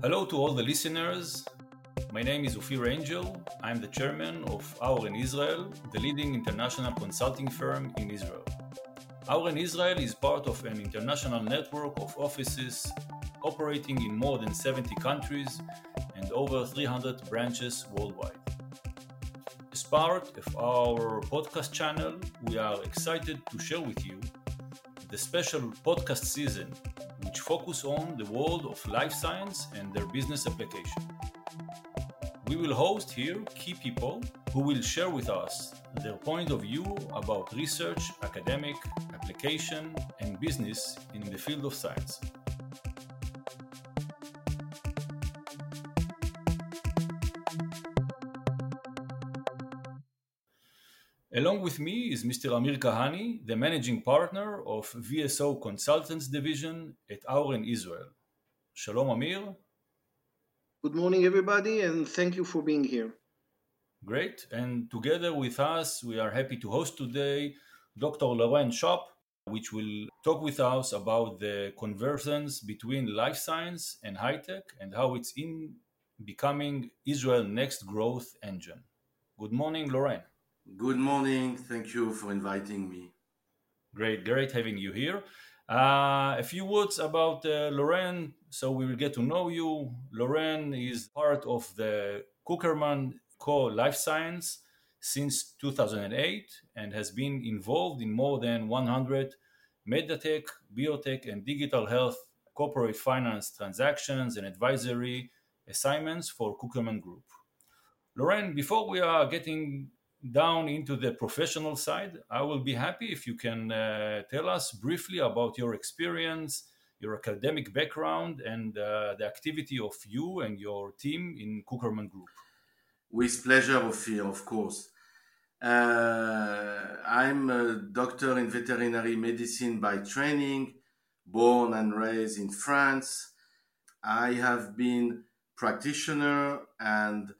Hello to all the listeners. My name is Ophir Angel. I'm the chairman of Auren Israel, the leading international consulting firm in Israel. Auren Israel is part of an international network of offices operating in more than 70 countries and over 300 branches worldwide. As part of our podcast channel, we are excited to share with you the special podcast season focus on the world of life science and their business application. We will host here key people who will share with us their point of view about research, academic, application, and business in the field of science. Along with me is Mr. Amir Kahani, the managing partner of VSO Consultants Division at Auren Israel. Shalom, Amir. Good morning, everybody, and thank you for being here. Great. And together with us, we are happy to host today Dr. Laurent Choppe, which will talk with us about the convergence between life science and high tech and how it's in becoming Israel's next growth engine. Good morning, Laurent. Good morning. Thank you for inviting me. Great, great having you here. Uh, a few words about uh, Laurent, so we will get to know you. Laurent is part of the Cukierman Co Life Science since 2008 and has been involved in more than 100 medtech, biotech, and digital health corporate finance transactions and advisory assignments for Cukierman Group. Laurent, before we are getting down into the professional side, I will be happy if you can uh, tell us briefly about your experience, your academic background, and uh, the activity of you and your team in Cukierman Group. With pleasure, Ophir, of course. Uh, I'm a doctor in veterinary medicine by training, born and raised in France. I have been practitioner and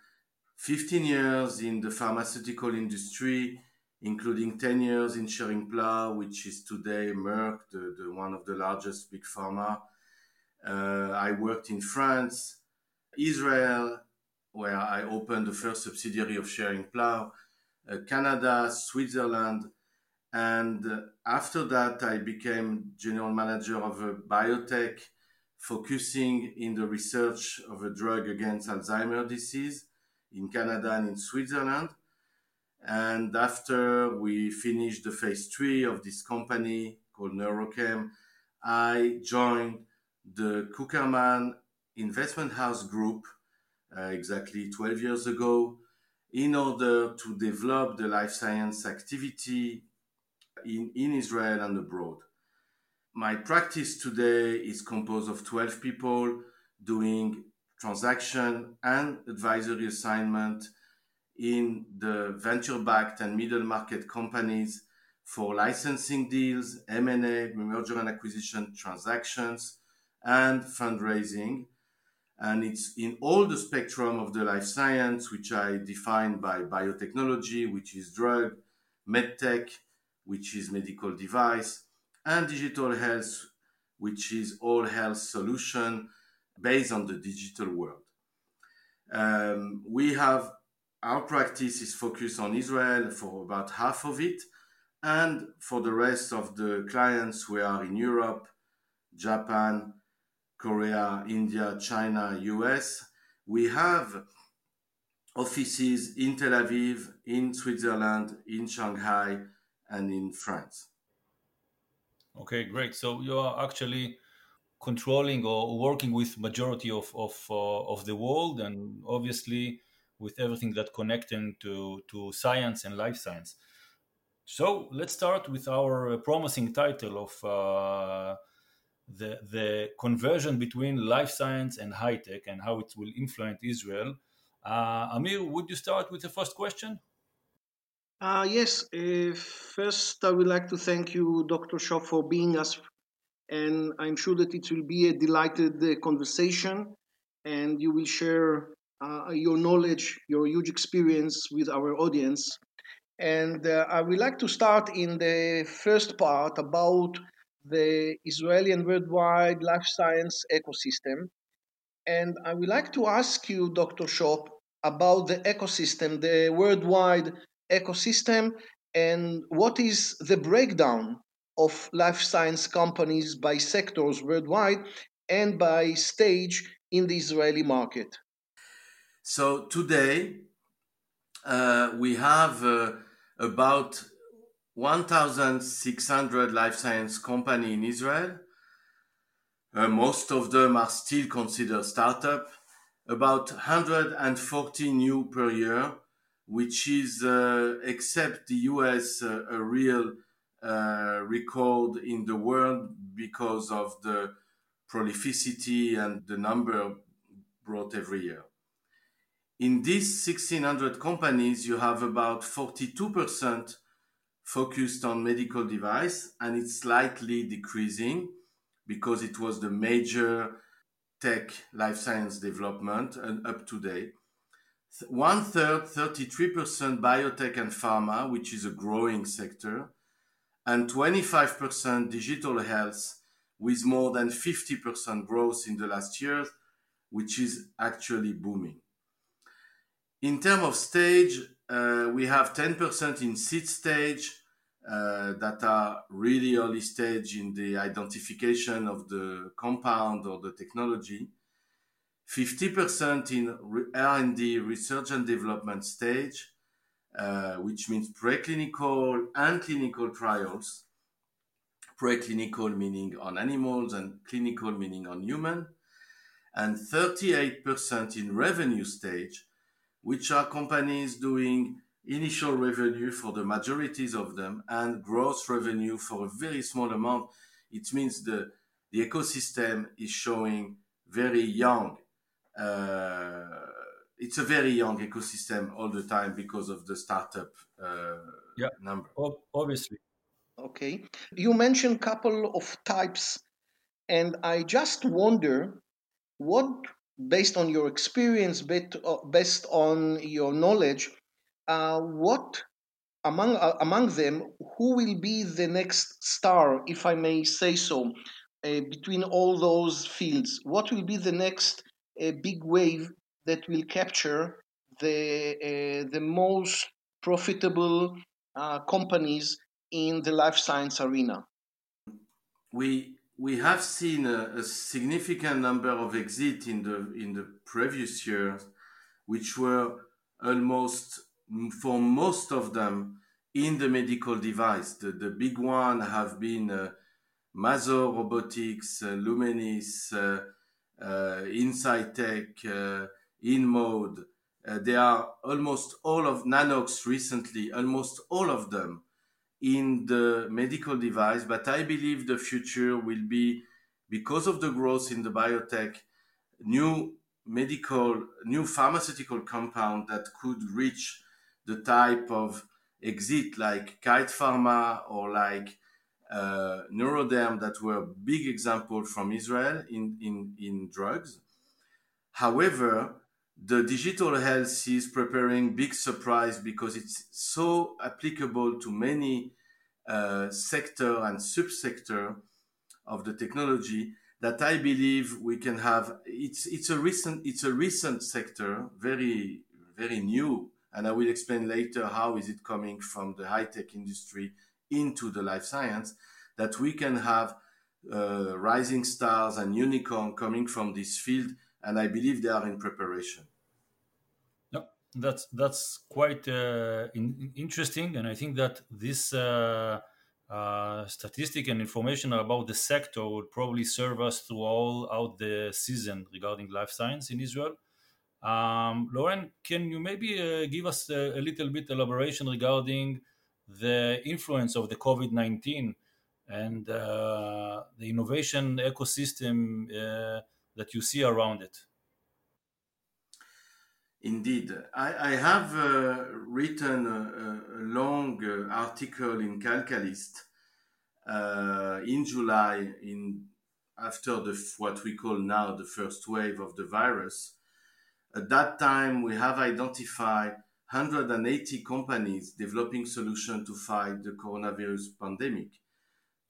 15 years in the pharmaceutical industry, including 10 years in Schering-Plough, which is today Merck, the, the, one of the largest big pharma. Uh, I worked in France, Israel, where I opened the first subsidiary of Schering-Plough, uh, Canada, Switzerland, and after that, I became general manager of a biotech focusing in the research of a drug against Alzheimer's disease in Canada and in Switzerland. And after we finished the phase three of this company called Neurochem, I joined the Cukierman Investment House Group uh, exactly 12 years ago in order to develop the life science activity in, in Israel and abroad. My practice today is composed of 12 people doing transaction and advisory assignment in the venture-backed and middle market companies for licensing deals, M&A, merger and acquisition transactions, and fundraising. And it's in all the spectrum of the life science, which I define by biotechnology, which is drug, medtech, which is medical device, and digital health, which is all health solution based on the digital world. Um, we have our practice is focused on Israel for about half of it, and for the rest of the clients, we are in Europe, Japan, Korea, India, China, US. We have offices in Tel Aviv, in Switzerland, in Shanghai, and in France. Okay, great. So you are actually controlling or working with majority of of, uh, of the world and obviously with everything that connecting to to science and life science so let's start with our promising title of uh, the the conversion between life science and high tech and how it will influence Israel. Uh, Amir, would you start with the first question? Uh, yes. Uh, first, I would like to thank you, Dr. Shaw, for being us and I'm sure that it will be a delighted uh, conversation, and you will share uh, your knowledge, your huge experience with our audience. And uh, I would like to start in the first part about the Israeli and worldwide life science ecosystem. And I would like to ask you, Dr. Choppe, about the ecosystem, the worldwide ecosystem, and what is the breakdown of life science companies by sectors worldwide and by stage in the Israeli market? So today uh, we have uh, about 1,600 life science company in Israel. Uh, most of them are still considered startup. About 140 new per year, which is, uh, except the US, uh, a real uh, record in the world because of the prolificity and the number brought every year. In these 1600 companies, you have about 42% focused on medical device and it's slightly decreasing because it was the major tech life science development and up to date. One third, 33% biotech and pharma, which is a growing sector, and 25% digital health with more than 50% growth in the last years, which is actually booming. In terms of stage, uh, we have 10% in seed stage uh, that are really early stage in the identification of the compound or the technology. 50% in R&D, research and development stage, uh, which means preclinical and clinical trials. Preclinical meaning on animals and clinical meaning on human. And 38% in revenue stage, which are companies doing initial revenue for the majorities of them and gross revenue for a very small amount. It means the, the ecosystem is showing very young. Uh, it's a very young ecosystem all the time because of the startup uh, yeah, number. Obviously. Okay. You mentioned couple of types, and I just wonder what based on your experience, uh, based on your knowledge, uh, what among uh, among them, who will be the next star, if I may say so, uh, between all those fields? What will be the next uh, big wave that will capture the uh, the most profitable companies in the life science arena? We we have seen a, a, significant number of exits in the in the previous years, which were almost for most of them in the medical device. The, the big one have been uh, Mazor Robotics, uh, Lumenis, uh, uh, Insightec, uh, InMode. Uh, they are almost all of Nanox recently, almost all of them in the medical device, but I believe the future will be because of the growth in the biotech, new medical, new pharmaceutical compound that could reach the type of exit like Kite Pharma or like uh, Neuroderm that were big example from Israel in, in, in drugs. However, the digital health is preparing big surprise because it's so applicable to many uh, sector and subsector of the technology that I believe we can have. It's it's a recent it's a recent sector, very very new, and I will explain later how is it coming from the high tech industry into the life science that we can have uh, rising stars and unicorn coming from this field, and I believe they are in preparation that's that's quite uh, in, interesting, and I think that this uh, uh, statistic and information about the sector will probably serve us throughout the season regarding life science in Israel. Um, Laurent, can you maybe uh, give us a, a, little bit elaboration regarding the influence of the COVID nineteen and uh, the innovation ecosystem uh, that you see around it? Indeed, I, I have uh, written a, a long uh, article in Calcalist uh, in July, in after the what we call now the first wave of the virus. At that time, we have identified 180 companies developing solutions to fight the coronavirus pandemic.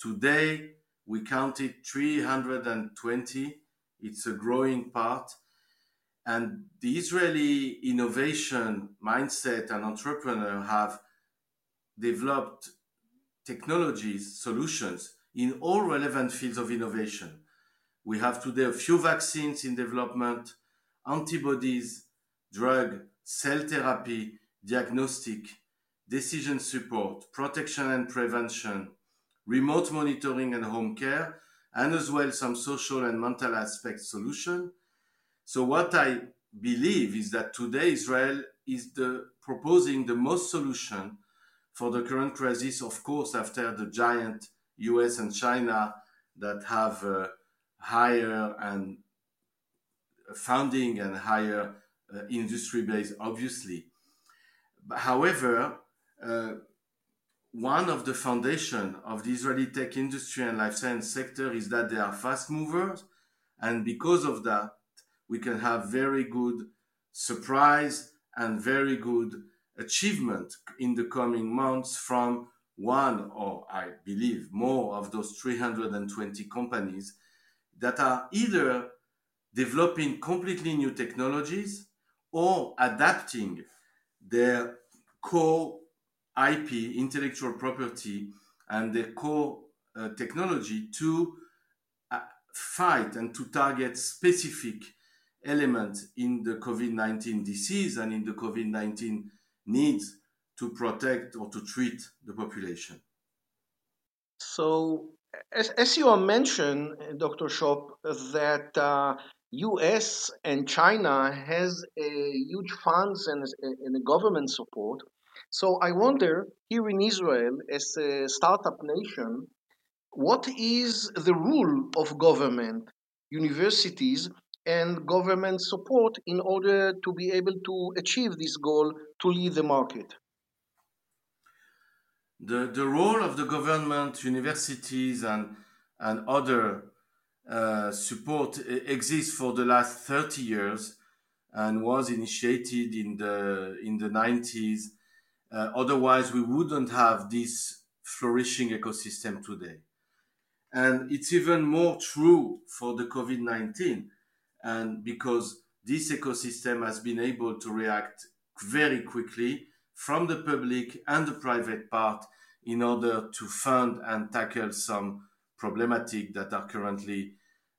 Today, we counted 320. It's a growing part And the Israeli innovation mindset and entrepreneur have developed technologies, solutions in all relevant fields of innovation. We have today a few vaccines in development, antibodies, drug, cell therapy, diagnostic, decision support, protection and prevention, remote monitoring and home care, and as well some social and mental aspect solution. So what I believe is that today Israel is the proposing the most solution for the current crisis, of course, after the giant US and China that have uh, higher and funding and higher uh, industry base, obviously. But however, uh, one of the foundation of the Israeli tech industry and life science sector is that they are fast movers, and because of that, we can have very good surprise and very good achievement in the coming months from one or I believe more of those 320 companies that are either developing completely new technologies or adapting their core IP, intellectual property, and their core uh, technology to uh, fight and to target specific elements in the COVID 19 disease and in the COVID 19 needs to protect or to treat the population. So, as, as you mentioned, Dr. Shop, that uh, U.S. and China has huge funds and, and government support. So I wonder, here in Israel, as a startup nation, what is the role of government, universities, and government support in order to be able to achieve this goal to lead the market? The, the role of the government, universities, and, and other uh, support exists for the last 30 years and was initiated in the, in the 90s. Uh, otherwise, we wouldn't have this flourishing ecosystem today. And it's even more true for the COVID 19 and because this ecosystem has been able to react very quickly from the public and the private part in order to fund and tackle some problematic that are currently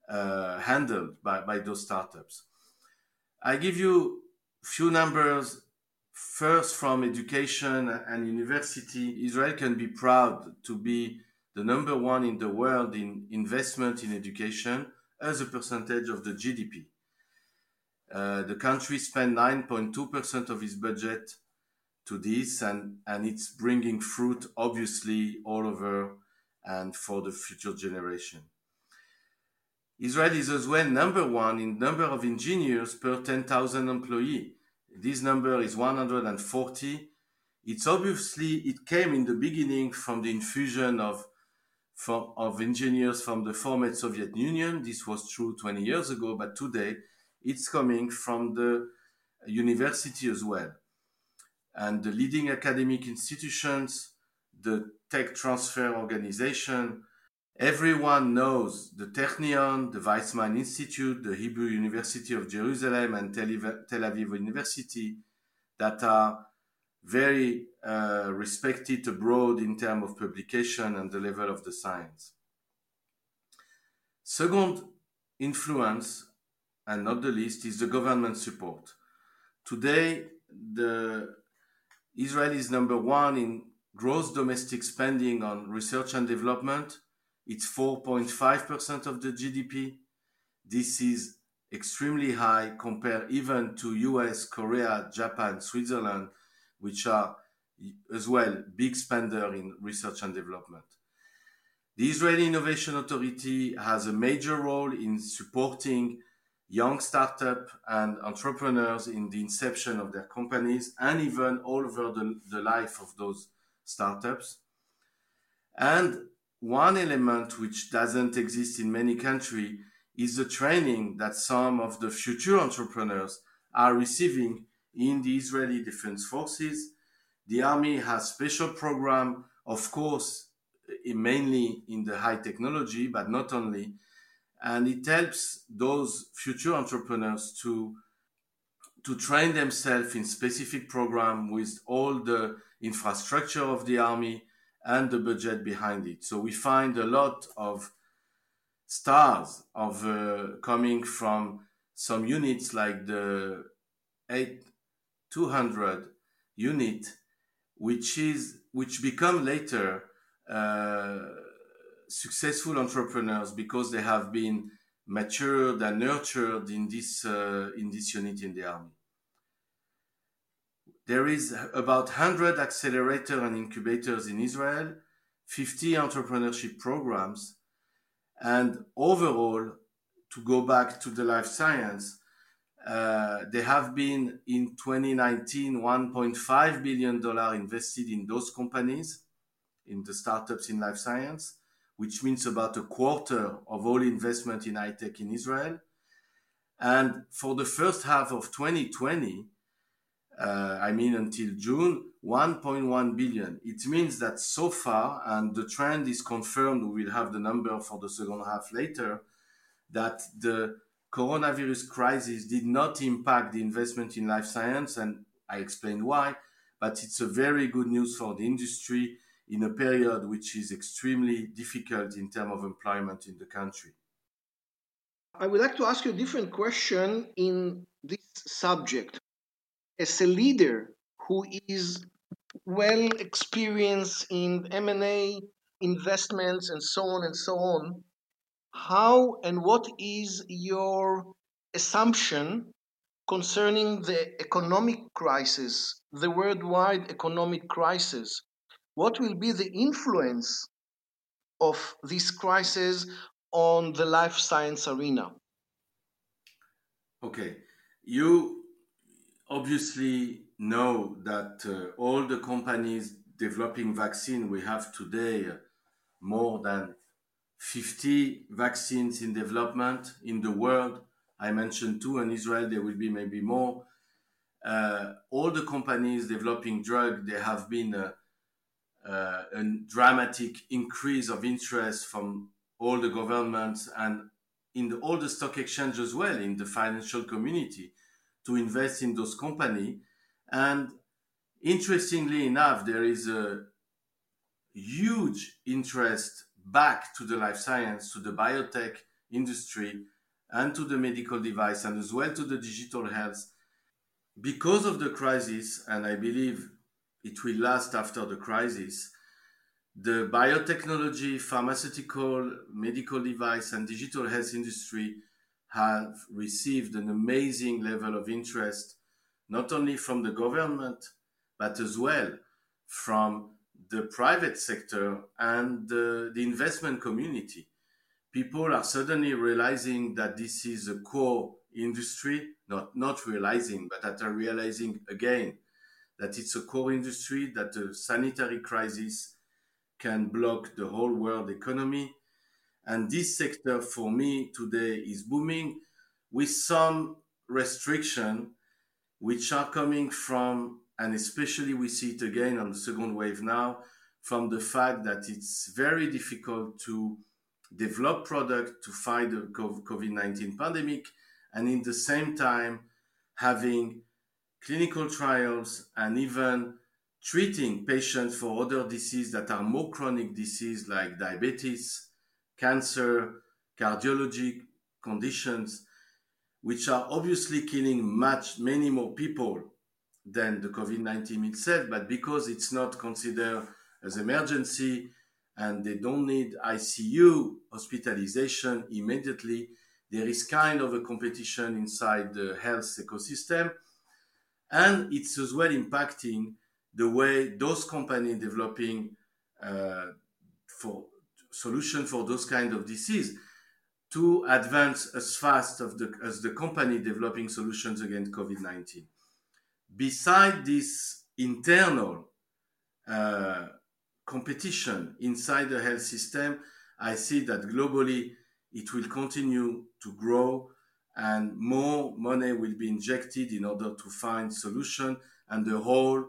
uh, handled by, by those startups. I give you a few numbers. First, from education and university, Israel can be proud to be the number one in the world in investment in education as a percentage of the GDP. Uh, the country spent 9.2% of its budget to this, and, and it's bringing fruit, obviously, all over and for the future generation. Israel is as well number one in number of engineers per 10,000 employee. This number is 140. It's obviously, it came in the beginning from the infusion of from, of engineers from the former Soviet Union. This was true 20 years ago, but today it's coming from the university as well. And the leading academic institutions, the tech transfer organization, everyone knows the Technion, the Weizmann Institute, the Hebrew University of Jerusalem, and Tel Aviv University that are very uh, respected abroad in terms of publication and the level of the science. Second influence, and not the least, is the government support. Today, the Israel is number one in gross domestic spending on research and development. It's 4.5% of the GDP. This is extremely high compared even to US, Korea, Japan, Switzerland, which are as well big spender in research and development. The Israeli Innovation Authority has a major role in supporting young startup and entrepreneurs in the inception of their companies and even all over the, the life of those startups. And one element which doesn't exist in many countries is the training that some of the future entrepreneurs are receiving in the Israeli Defense Forces. The army has special program, of course, mainly in the high technology, but not only. And it helps those future entrepreneurs to to train themselves in specific program with all the infrastructure of the army and the budget behind it. So we find a lot of stars of uh, coming from some units like the 8200 unit, which is which become later uh, successful entrepreneurs because they have been matured and nurtured in this uh, in this unit in the army. There is about 100 accelerator and incubators in Israel, 50 entrepreneurship programs, and overall, to go back to the life science, uh, there have been in 2019 1.5 billion dollar invested in those companies, in the startups in life science, which means about a quarter of all investment in high tech in Israel. And for the first half of 2020, uh, I mean until June, 1.1 billion. It means that so far, and the trend is confirmed, we will have the number for the second half later, that the coronavirus crisis did not impact the investment in life science, and I explained why, but it's a very good news for the industry in a period which is extremely difficult in terms of employment in the country. I would like to ask you a different question in this subject as a leader who is well experienced in M&A investments and so on and so on, how and what is your assumption concerning the economic crisis, the worldwide economic crisis? What will be the influence of this crisis on the life science arena? Okay, you obviously know that uh, all the companies developing vaccine we have today uh, more than 50 vaccines in development in the world i mentioned two in israel there will be maybe more uh, all the companies developing drug there have been a, uh, a dramatic increase of interest from all the governments and in the, all the stock exchange as well in the financial community to invest in those companies. And interestingly enough, there is a huge interest back to the life science, to the biotech industry, and to the medical device, and as well to the digital health. Because of the crisis, and I believe it will last after the crisis, the biotechnology, pharmaceutical, medical device, and digital health industry have received an amazing level of interest, not only from the government, but as well from the private sector and the, the investment community. People are suddenly realizing that this is a core industry, not, not realizing, but that are realizing again that it's a core industry, that the sanitary crisis can block the whole world economy, and this sector for me today is booming with some restriction which are coming from, and especially we see it again on the second wave now, from the fact that it's very difficult to develop product to fight the COVID-19 pandemic and in the same time having clinical trials and even treating patients for other diseases that are more chronic diseases like diabetes, cancer, cardiology conditions, which are obviously killing much, many more people than the COVID-19 itself, but because it's not considered as emergency and they don't need ICU hospitalization immediately, there is kind of a competition inside the health ecosystem. And it's as well impacting the way those companies developing uh, for solution for those kind of disease to advance as fast the, as the company developing solutions against COVID-19. Beside this internal uh, competition inside the health system, I see that globally it will continue to grow and more money will be injected in order to find solution. And the whole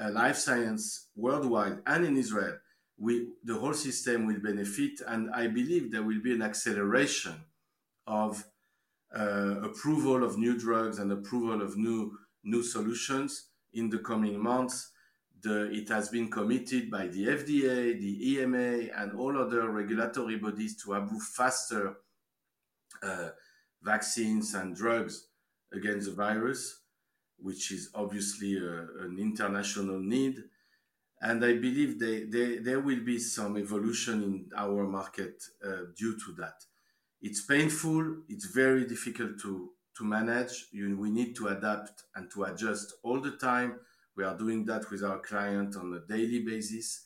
uh, life science worldwide and in Israel we, the whole system will benefit, and I believe there will be an acceleration of uh, approval of new drugs and approval of new new solutions in the coming months. The, it has been committed by the FDA, the EMA, and all other regulatory bodies to approve faster uh, vaccines and drugs against the virus, which is obviously a, uh, an international need. And I believe they, they, there will be some evolution in our market uh, due to that. It's painful, it's very difficult to, to manage. You, we need to adapt and to adjust all the time. We are doing that with our client on a daily basis.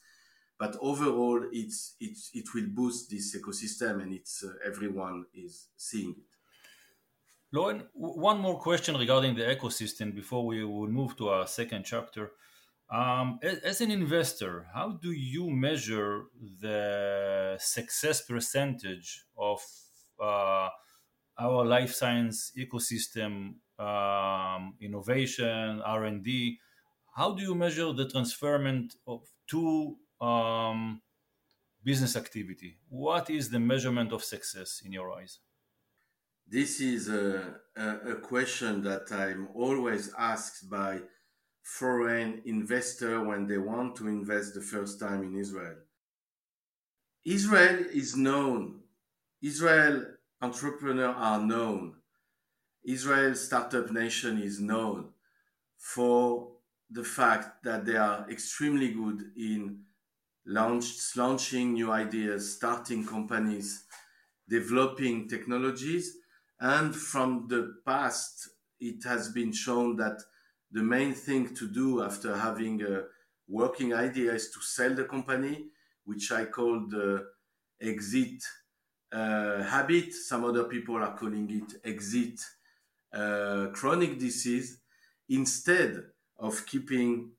But overall, it's, it's, it will boost this ecosystem and it's, uh, everyone is seeing it. Laurent, one more question regarding the ecosystem before we will move to our second chapter. Um, as, an investor, how do you measure the success percentage of uh, our life science ecosystem, um, innovation, R and D? How do you measure the transferment of to um, business activity? What is the measurement of success in your eyes? This is a, a, a question that I'm always asked by foreign investor when they want to invest the first time in Israel. Israel is known. Israel entrepreneurs are known. Israel startup nation is known for the fact that they are extremely good in launch, launching new ideas, starting companies, developing technologies. And from the past, it has been shown that the main thing to do after having a working idea is to sell the company, which I call the exit uh, habit. Some other people are calling it exit uh, chronic disease, instead of keeping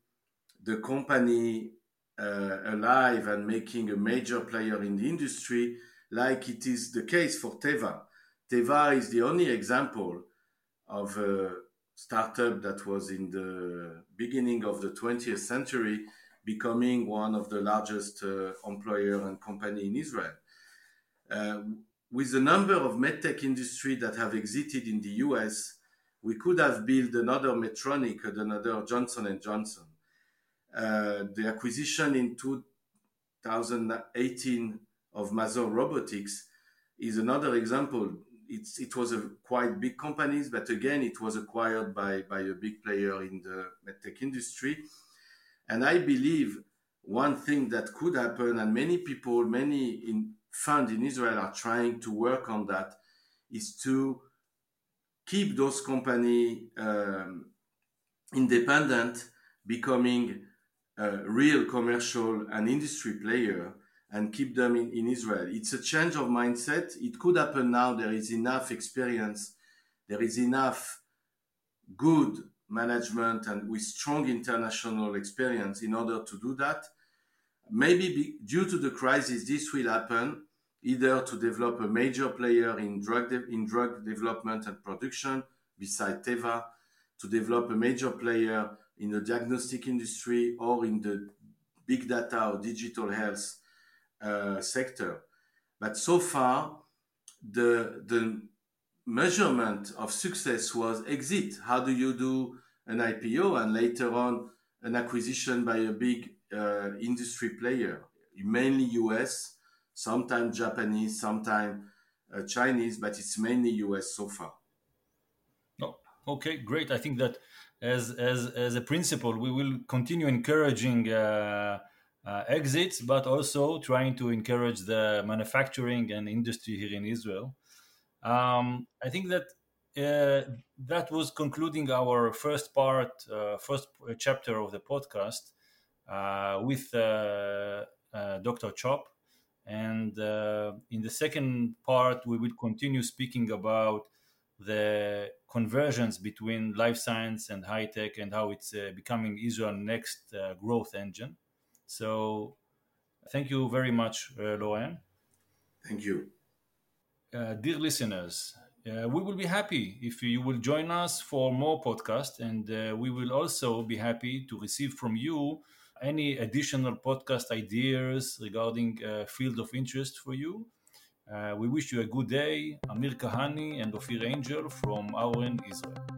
the company uh, alive and making a major player in the industry, like it is the case for Teva. Teva is the only example of a startup that was in the beginning of the 20th century becoming one of the largest uh, employer and company in Israel. Uh, with the number of medtech industry that have exited in the US, we could have built another Medtronic another Johnson Johnson. Uh, the acquisition in 2018 of Mazor Robotics is another example it's, it was a quite big companies, but again, it was acquired by, by a big player in the medtech industry. And I believe one thing that could happen, and many people, many in fund in Israel are trying to work on that, is to keep those company um, independent, becoming a real commercial and industry player and keep them in, in Israel. It's a change of mindset. It could happen now. There is enough experience. There is enough good management and with strong international experience in order to do that. Maybe be, due to the crisis, this will happen either to develop a major player in drug, de- in drug development and production beside Teva, to develop a major player in the diagnostic industry or in the big data or digital health uh, sector. But so far, the, the measurement of success was exit. How do you do an IPO and later on an acquisition by a big uh, industry player, mainly US, sometimes Japanese, sometimes uh, Chinese, but it's mainly US so far. Oh, okay, great. I think that as as as a principle, we will continue encouraging uh, uh, exits, but also trying to encourage the manufacturing and industry here in Israel. Um, I think that uh, that was concluding our first part, uh, first chapter of the podcast uh, with uh, uh, Dr. Choppe. And in the second part, we will continue speaking about the conversions between life science and high tech and how it's becoming Israel's next growth engine. So thank you very much, uh. Thank you. Uh, dear listeners, uh, we will be happy if you will join us for more podcasts, and uh, we will also be happy to receive from you any additional podcast ideas regarding uh, field of interest for you. Uh, we wish you a good day. Amir Kahani and Ophir Angel from Auren, Israel.